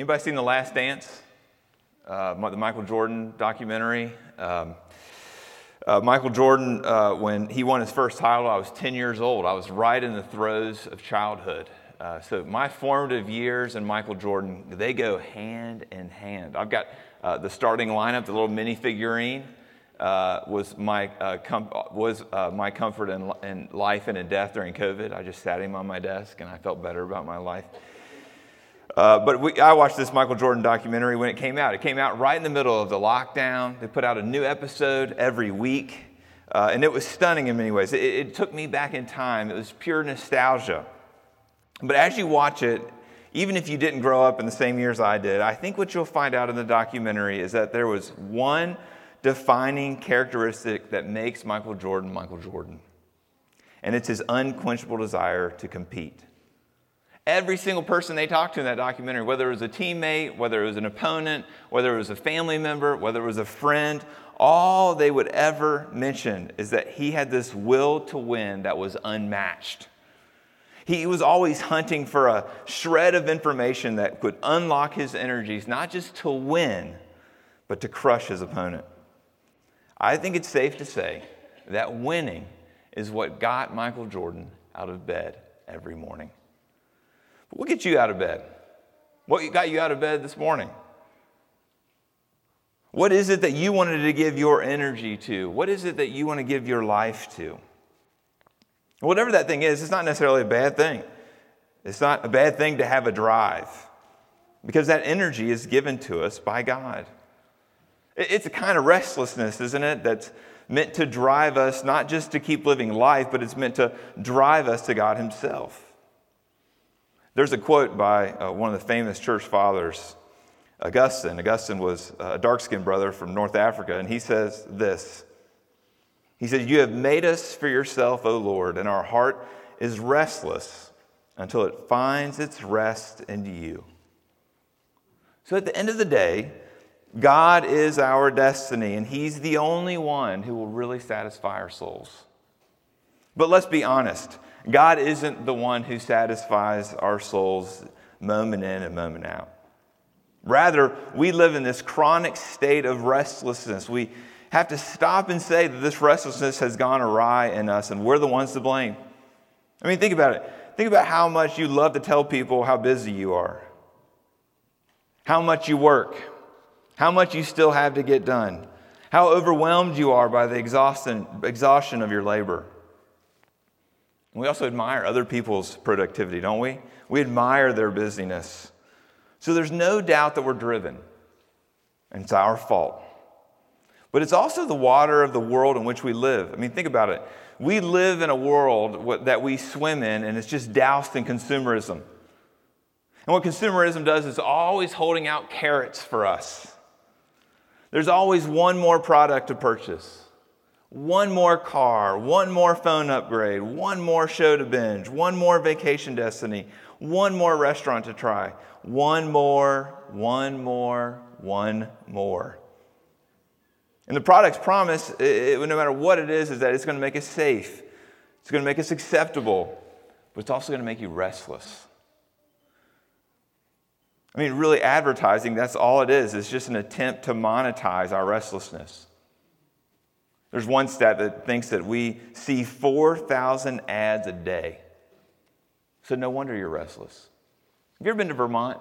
Anybody seen The Last Dance? Uh, the Michael Jordan documentary. Um, uh, Michael Jordan, uh, when he won his first title, I was 10 years old. I was right in the throes of childhood. Uh, so my formative years and Michael Jordan, they go hand in hand. I've got uh, the starting lineup, the little mini figurine. Uh, was my com- was my comfort in, in life and in death during COVID. I just sat him on my desk and I felt better about my life. Uh, but we, I watched this Michael Jordan documentary when it came out. It came out right in the middle of the lockdown. They put out a new episode every week, uh, and it was stunning in many ways. It, it took me back in time. It was pure nostalgia. But as you watch it, even if you didn't grow up in the same years I did, I think what you'll find out in the documentary is that there was one defining characteristic that makes Michael Jordan Michael Jordan. And it's his unquenchable desire to compete. Every single person they talked to in that documentary, whether it was a teammate, whether it was an opponent, whether it was a family member, whether it was a friend, all they would ever mention is that he had this will to win that was unmatched. He was always hunting for a shred of information that could unlock his energies, not just to win, but to crush his opponent. I think it's safe to say that winning is what got Michael Jordan out of bed every morning. What gets you out of bed? What got you out of bed this morning? What is it that you wanted to give your energy to? What is it that you want to give your life to? Whatever that thing is, it's not necessarily a bad thing. It's not a bad thing to have a drive because that energy is given to us by God. It's a kind of restlessness, isn't it? That's meant to drive us not just to keep living life, but it's meant to drive us to God Himself. There's a quote by uh, one of the famous church fathers, Augustine. Augustine was a dark skinned brother from North Africa, and he says this He says, You have made us for yourself, O Lord, and our heart is restless until it finds its rest in you. So at the end of the day, God is our destiny, and He's the only one who will really satisfy our souls. But let's be honest God isn't the one who satisfies our souls moment in and moment out. Rather, we live in this chronic state of restlessness. We have to stop and say that this restlessness has gone awry in us, and we're the ones to blame. I mean, think about it. Think about how much you love to tell people how busy you are, how much you work how much you still have to get done, how overwhelmed you are by the exhaustion, of your labor. We also admire other people's productivity, don't we? We admire their busyness. So there's no doubt that we're driven, and it's our fault. But it's also the water of the world in which we live. I mean, think about it. We live in a world that we swim in, and it's just doused in consumerism. And what consumerism does is always holding out carrots for us. There's always one more product to purchase, one more car, one more phone upgrade, one more show to binge, one more vacation destiny, one more restaurant to try, one more, one more, one more. And the product's promise, it, no matter what it is, is that it's going to make us safe, it's going to make us acceptable, but it's also going to make you restless. I mean, really, advertising, that's all it is. It's just an attempt to monetize our restlessness. There's one stat that thinks that we see 4,000 ads a day. So no wonder you're restless. Have you ever been to Vermont?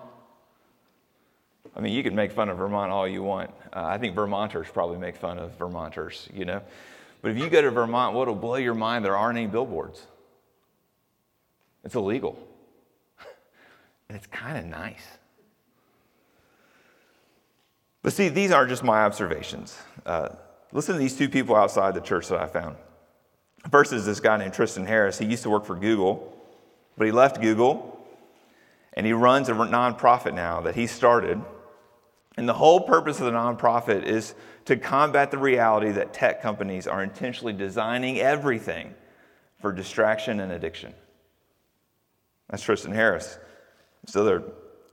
I mean, you can make fun of Vermont all you want. Uh, I think Vermonters probably make fun of Vermonters, you know. But if you go to Vermont, what'll blow your mind, there aren't any billboards. It's illegal. and it's kind of nice. But see, these aren't just my observations. Uh, listen to these two people outside the church that I found. First is this guy named Tristan Harris. He used to work for Google, but he left Google and he runs a nonprofit now that he started. And the whole purpose of the nonprofit is to combat the reality that tech companies are intentionally designing everything for distraction and addiction. That's Tristan Harris. This other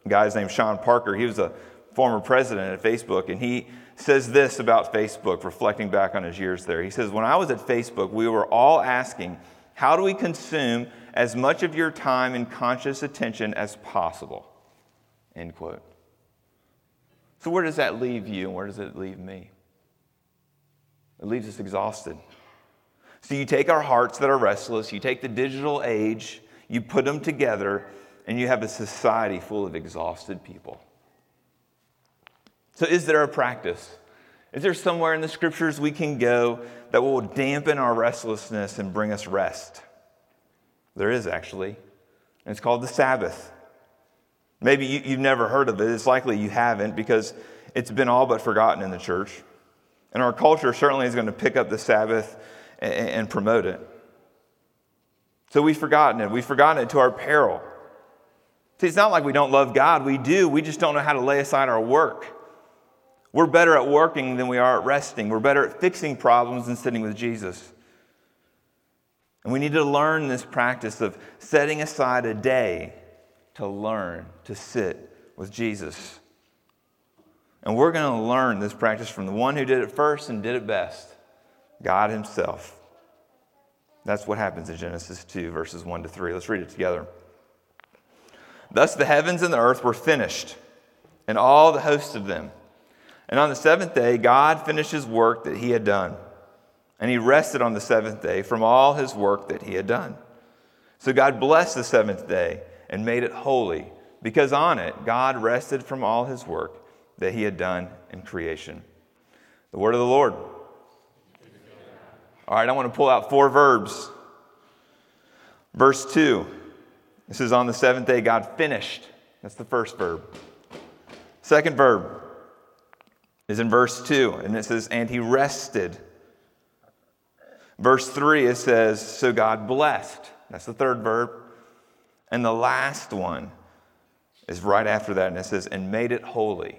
guy's named Sean Parker. He was a former president at Facebook, and he says this about Facebook, reflecting back on his years there. He says, When I was at Facebook, we were all asking, how do we consume as much of your time and conscious attention as possible? End quote. So, where does that leave you and where does it leave me? It leaves us exhausted. So, you take our hearts that are restless, you take the digital age, you put them together, and you have a society full of exhausted people. So, is there a practice? Is there somewhere in the scriptures we can go that will dampen our restlessness and bring us rest? There is actually. And it's called the Sabbath. Maybe you, have never heard of it. It's likely you haven't because it's been all but forgotten in the church. And our culture certainly is going to pick up the Sabbath and, and promote it. So we've forgotten it. We've forgotten it to our peril. See, it's not like we don't love God. We do. We just don't know how to lay aside our work. We're better at working than we are at resting. We're better at fixing problems than sitting with Jesus. And we need to learn this practice of setting aside a day to learn to sit with Jesus. And we're going to learn this practice from the one who did it first and did it best God Himself. That's what happens in Genesis 2, verses 1 to 3. Let's read it together. Thus the heavens and the earth were finished, and all the hosts of them. And on the seventh day, God finished his work that he had done. And he rested on the seventh day from all his work that he had done. So God blessed the seventh day and made it holy, because on it God rested from all his work that he had done in creation. The word of the Lord. All right, I want to pull out four verbs. Verse 2. This is on the seventh day, God finished. That's the first verb. Second verb is in verse 2, and it says, and he rested. Verse 3, it says, so God blessed. That's the third verb. And the last one is right after that, and it says, and made it holy.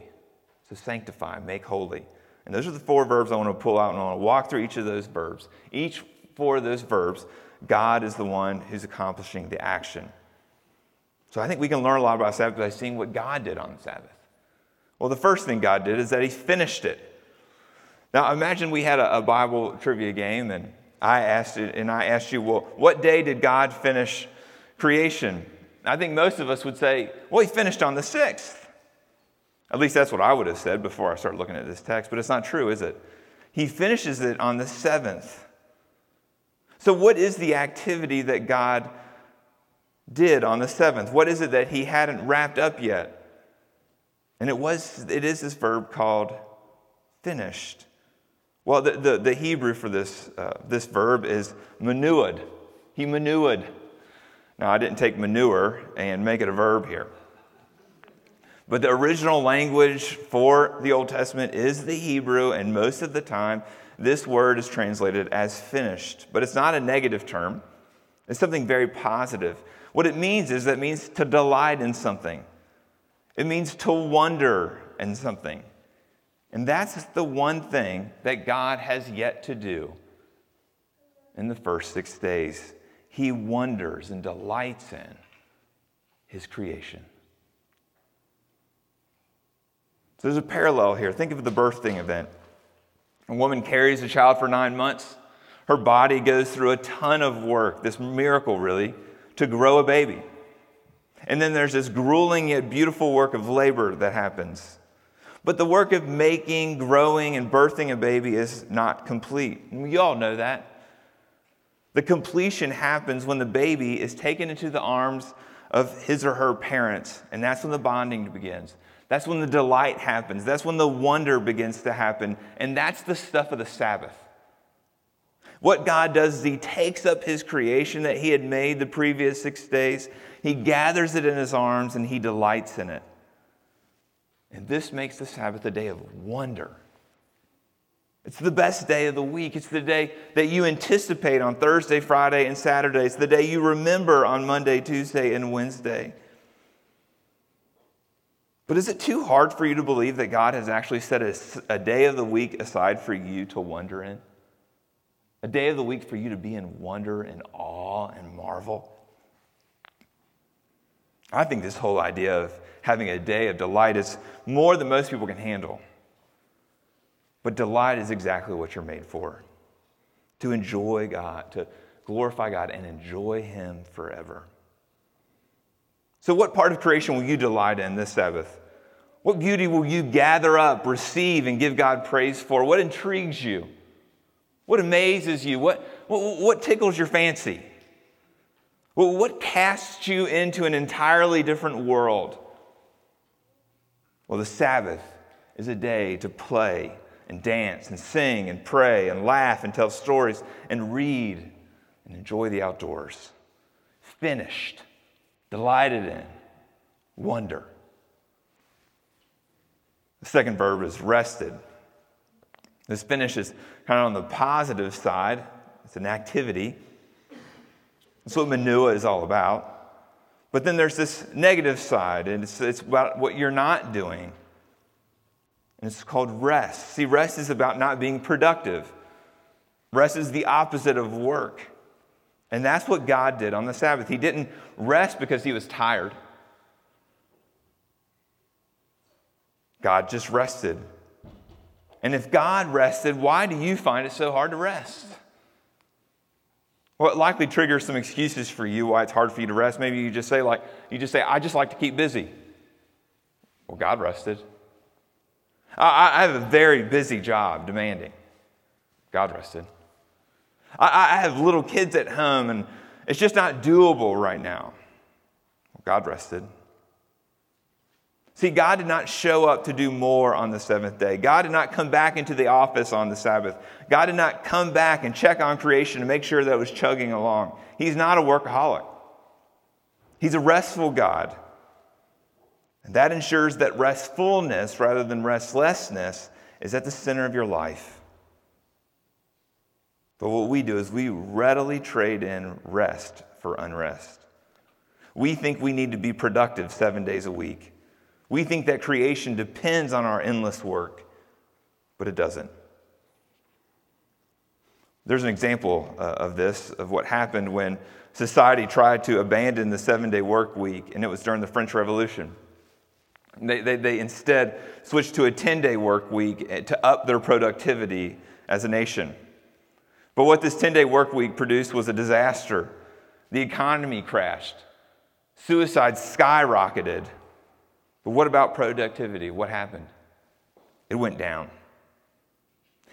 So sanctify, make holy. And those are the four verbs I want to pull out, and I want to walk through each of those verbs. Each four of those verbs, God is the one who's accomplishing the action. So I think we can learn a lot about Sabbath by seeing what God did on the Sabbath. Well, the first thing God did is that He finished it. Now imagine we had a, a Bible trivia game, and I asked it, and I asked you, well, what day did God finish creation. I think most of us would say, well, he finished on the sixth. At least that's what I would have said before I started looking at this text, but it's not true, is it? He finishes it on the seventh. So, what is the activity that God did on the seventh? What is it that he hadn't wrapped up yet? And it was, it is this verb called finished. Well, the, the, the Hebrew for this, uh, this verb is menuad. He menuad. Now, I didn't take manure and make it a verb here. But the original language for the Old Testament is the Hebrew, and most of the time, this word is translated as finished. But it's not a negative term, it's something very positive. What it means is that it means to delight in something, it means to wonder in something. And that's the one thing that God has yet to do in the first six days he wonders and delights in his creation. So there's a parallel here. Think of the birthing event. A woman carries a child for nine months. Her body goes through a ton of work, this miracle really, to grow a baby. And then there's this grueling yet beautiful work of labor that happens. But the work of making, growing, and birthing a baby is not complete. And we all know that. The completion happens when the baby is taken into the arms of his or her parents, and that's when the bonding begins. That's when the delight happens. That's when the wonder begins to happen. And that's the stuff of the Sabbath. What God does is He takes up His creation that He had made the previous six days, He gathers it in His arms, and He delights in it. And this makes the Sabbath a day of wonder. It's the best day of the week. It's the day that you anticipate on Thursday, Friday, and Saturday. It's the day you remember on Monday, Tuesday, and Wednesday. But is it too hard for you to believe that God has actually set a, a, day of the week aside for you to wonder in? A day of the week for you to be in wonder and awe and marvel? I think this whole idea of having a day of delight is more than most people can handle. But delight is exactly what you're made for to enjoy God, to glorify God, and enjoy Him forever. So, what part of creation will you delight in this Sabbath? What beauty will you gather up, receive, and give God praise for? What intrigues you? What amazes you? What, what, what tickles your fancy? What casts you into an entirely different world? Well, the Sabbath is a day to play and dance and sing and pray and laugh and tell stories and read and enjoy the outdoors. Finished, delighted in, wonder. The second verb is rested. This finish is kind of on the positive side, it's an activity. That's what manua is all about. But then there's this negative side, and it's, it's about what you're not doing. And it's called rest. See, rest is about not being productive. Rest is the opposite of work. And that's what God did on the Sabbath. He didn't rest because he was tired. God just rested. And if God rested, why do you find it so hard to rest? Well, it likely triggers some excuses for you why it's hard for you to rest. Maybe you just say, like, you just say, I just like to keep busy. Well, God rested. I, I have a very busy job, demanding. God rested. I, I have little kids at home, and it's just not doable right now. Well, God rested. See, God did not show up to do more on the seventh day. God did not come back into the office on the Sabbath. God did not come back and check on creation to make sure that it was chugging along. He's not a workaholic, He's a restful God. And that ensures that restfulness rather than restlessness is at the center of your life. But what we do is we readily trade in rest for unrest. We think we need to be productive seven days a week. We think that creation depends on our endless work, but it doesn't. There's an example uh, of this, of what happened when society tried to abandon the seven day work week, and it was during the French Revolution. They, they, they instead switched to a 10 day work week eh, to up their productivity as a nation. But what this 10 day work week produced was a disaster. The economy crashed, suicide skyrocketed, but what about productivity? What happened? It went down.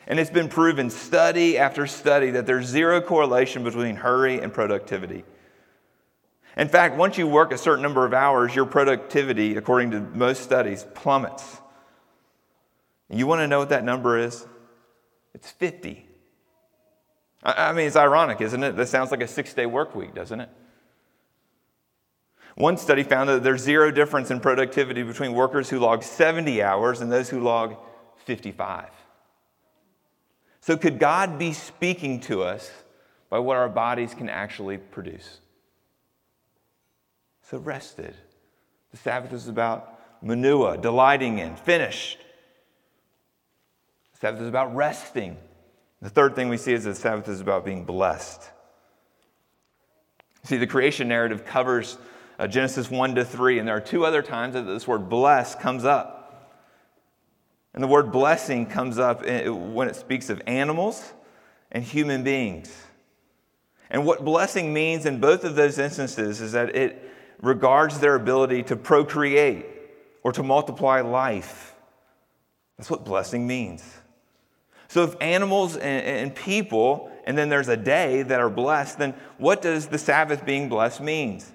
And it's been proven study after study that there's zero correlation between hurry and productivity. In fact, once you work a certain number of hours, your productivity, according to most studies, plummets. You want to know what that number is? It's 50. I mean, it's ironic, isn't it? That sounds like a six day work week, doesn't it? One study found that there's zero difference in productivity between workers who log 70 hours and those who log 55. So, could God be speaking to us by what our bodies can actually produce? So, rested. The Sabbath is about manua, delighting in, finished. The Sabbath is about resting. The third thing we see is that the Sabbath is about being blessed. See, the creation narrative covers uh, Genesis 1 to 3. And there are two other times that this word bless comes up. And the word blessing comes up when it speaks of animals and human beings. And what blessing means in both of those instances is that it regards their ability to procreate or to multiply life. That's what blessing means. So, if animals and, and, people, and then there's a day that are blessed, then what does the Sabbath being blessed means?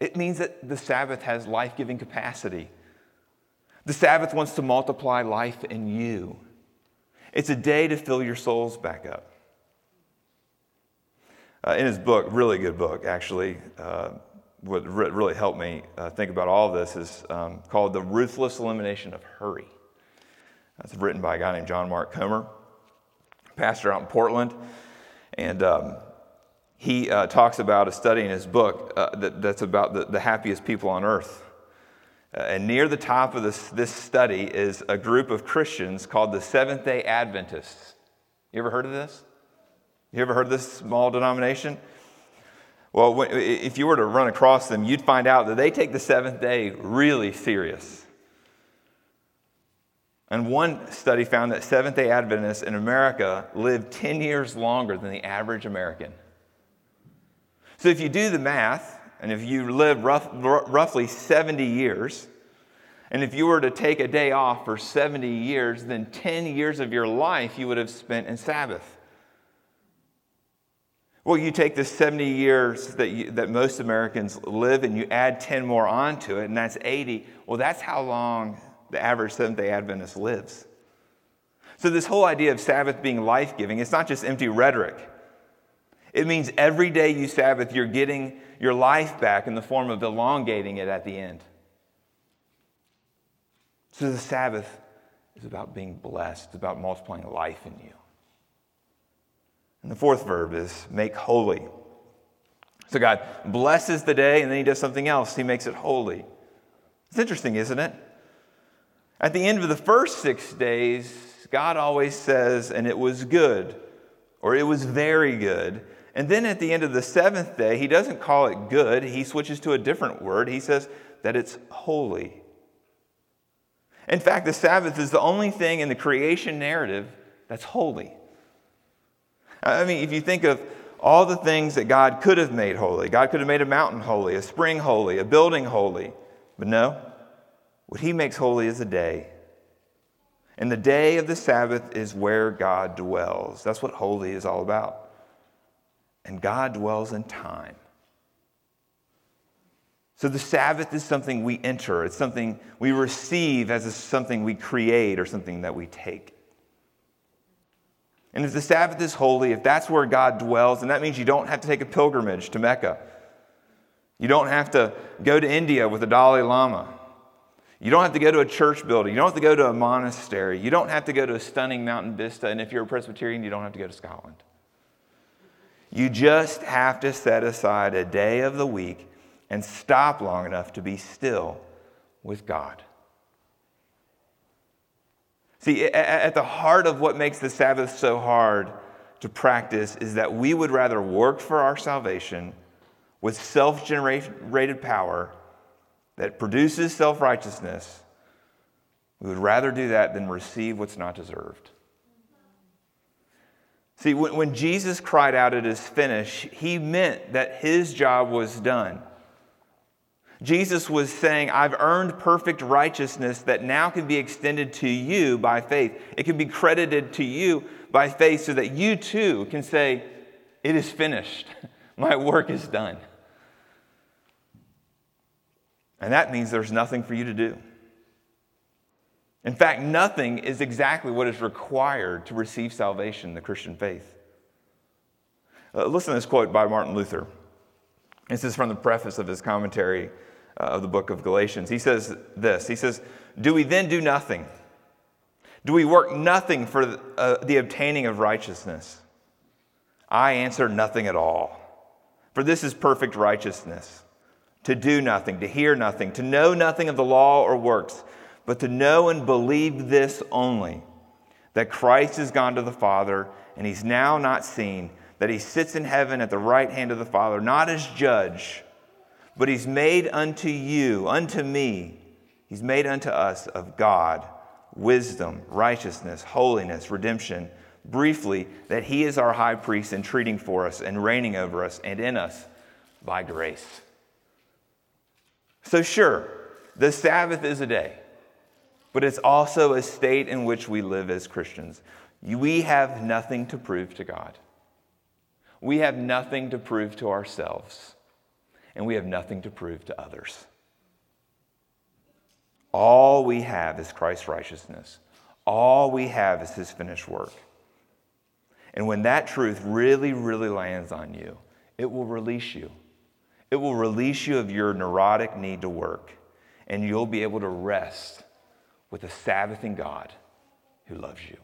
It means that the Sabbath has life giving capacity. The Sabbath wants to multiply life in you. It's a day to fill your souls back up. Uh, in his book, really good book, actually, uh, what really helped me uh, think about all of this is um, called The Ruthless Elimination of Hurry. It's written by a guy named John Mark Comer, pastor out in Portland. And um, he uh, talks about a study in his book uh, that, that's about the, the, happiest people on earth. Uh, and near the top of this, this study is a group of Christians called the Seventh day Adventists. You ever heard of this? You ever heard of this small denomination? Well, when, if you were to run across them, you'd find out that they take the seventh day really serious. And one study found that Seventh day Adventists in America live 10 years longer than the average American. So if you do the math, and if you live rough, roughly 70 years, And if you were to take a day off for 70 years, then 10 years of your life you would have spent in Sabbath. Well, you take the 70 years that, you, that most Americans live and you add 10 more onto it, and that's 80. Well, that's how long the average Seventh day Adventist lives. So, this whole idea of Sabbath being life giving, it's not just empty rhetoric. It means every day you Sabbath, you're getting your life back in the form of elongating it at the end. So, the Sabbath is about being blessed, it's about multiplying life in you. And the fourth verb is make holy. So, God blesses the day and then He does something else, He makes it holy. It's interesting, isn't it? At the end of the first six days, God always says, and it was good, or it was very good. And then at the end of the seventh day, he doesn't call it good, he switches to a different word. He says that it's holy. In fact, the Sabbath is the only thing in the creation narrative that's holy. I mean, if you think of all the things that God could have made holy, God could have made a mountain holy, a spring holy, a building holy. But no, what he makes holy is a day. And the day of the Sabbath is where God dwells. That's what holy is all about. And God dwells in time. So the Sabbath is something we enter, it's something we receive as something we create or something that we take. And if the Sabbath is holy, if that's where God dwells, then that means you don't have to take a pilgrimage to Mecca. You don't have to go to India with the Dalai Lama. You don't have to go to a church building. You don't have to go to a monastery. You don't have to go to a stunning mountain vista. And if you're a Presbyterian, you don't have to go to Scotland. You just have to set aside a day of the week and stop long enough to be still with God. See, at the heart of what makes the Sabbath so hard to practice is that we would rather work for our salvation with self generated power that produces self righteousness, we would rather do that than receive what's not deserved. See, when, Jesus cried out, It is finished, he meant that his job was done. Jesus was saying, I've earned perfect righteousness that now can be extended to you by faith. It can be credited to you by faith so that you too can say, It is finished. My work is done. And that means there's nothing for you to do. In fact, nothing is exactly what is required to receive salvation in the Christian faith. Uh, listen to this quote by Martin Luther. This is from the preface of his commentary uh, of the book of Galatians. He says this He says, Do we then do nothing? Do we work nothing for the, uh, the obtaining of righteousness? I answer nothing at all. For this is perfect righteousness to do nothing, to hear nothing, to know nothing of the law or works, but to know and believe this only that Christ has gone to the Father and he's now not seen, that he sits in heaven at the right hand of the Father, not as judge, but he's made unto you, unto me, he's made unto us of God wisdom, righteousness, holiness, redemption. Briefly, that he is our high priest entreating for us and reigning over us and in us by grace. So, sure, the Sabbath is a day, but it's also a state in which we live as Christians. We have nothing to prove to God, we have nothing to prove to ourselves, and we have nothing to prove to others. All we have is Christ's righteousness. All we have is his finished work. And when that truth really, really lands on you, it will release you. It will release you of your neurotic need to work, and you'll be able to rest with a Sabbathing God who loves you.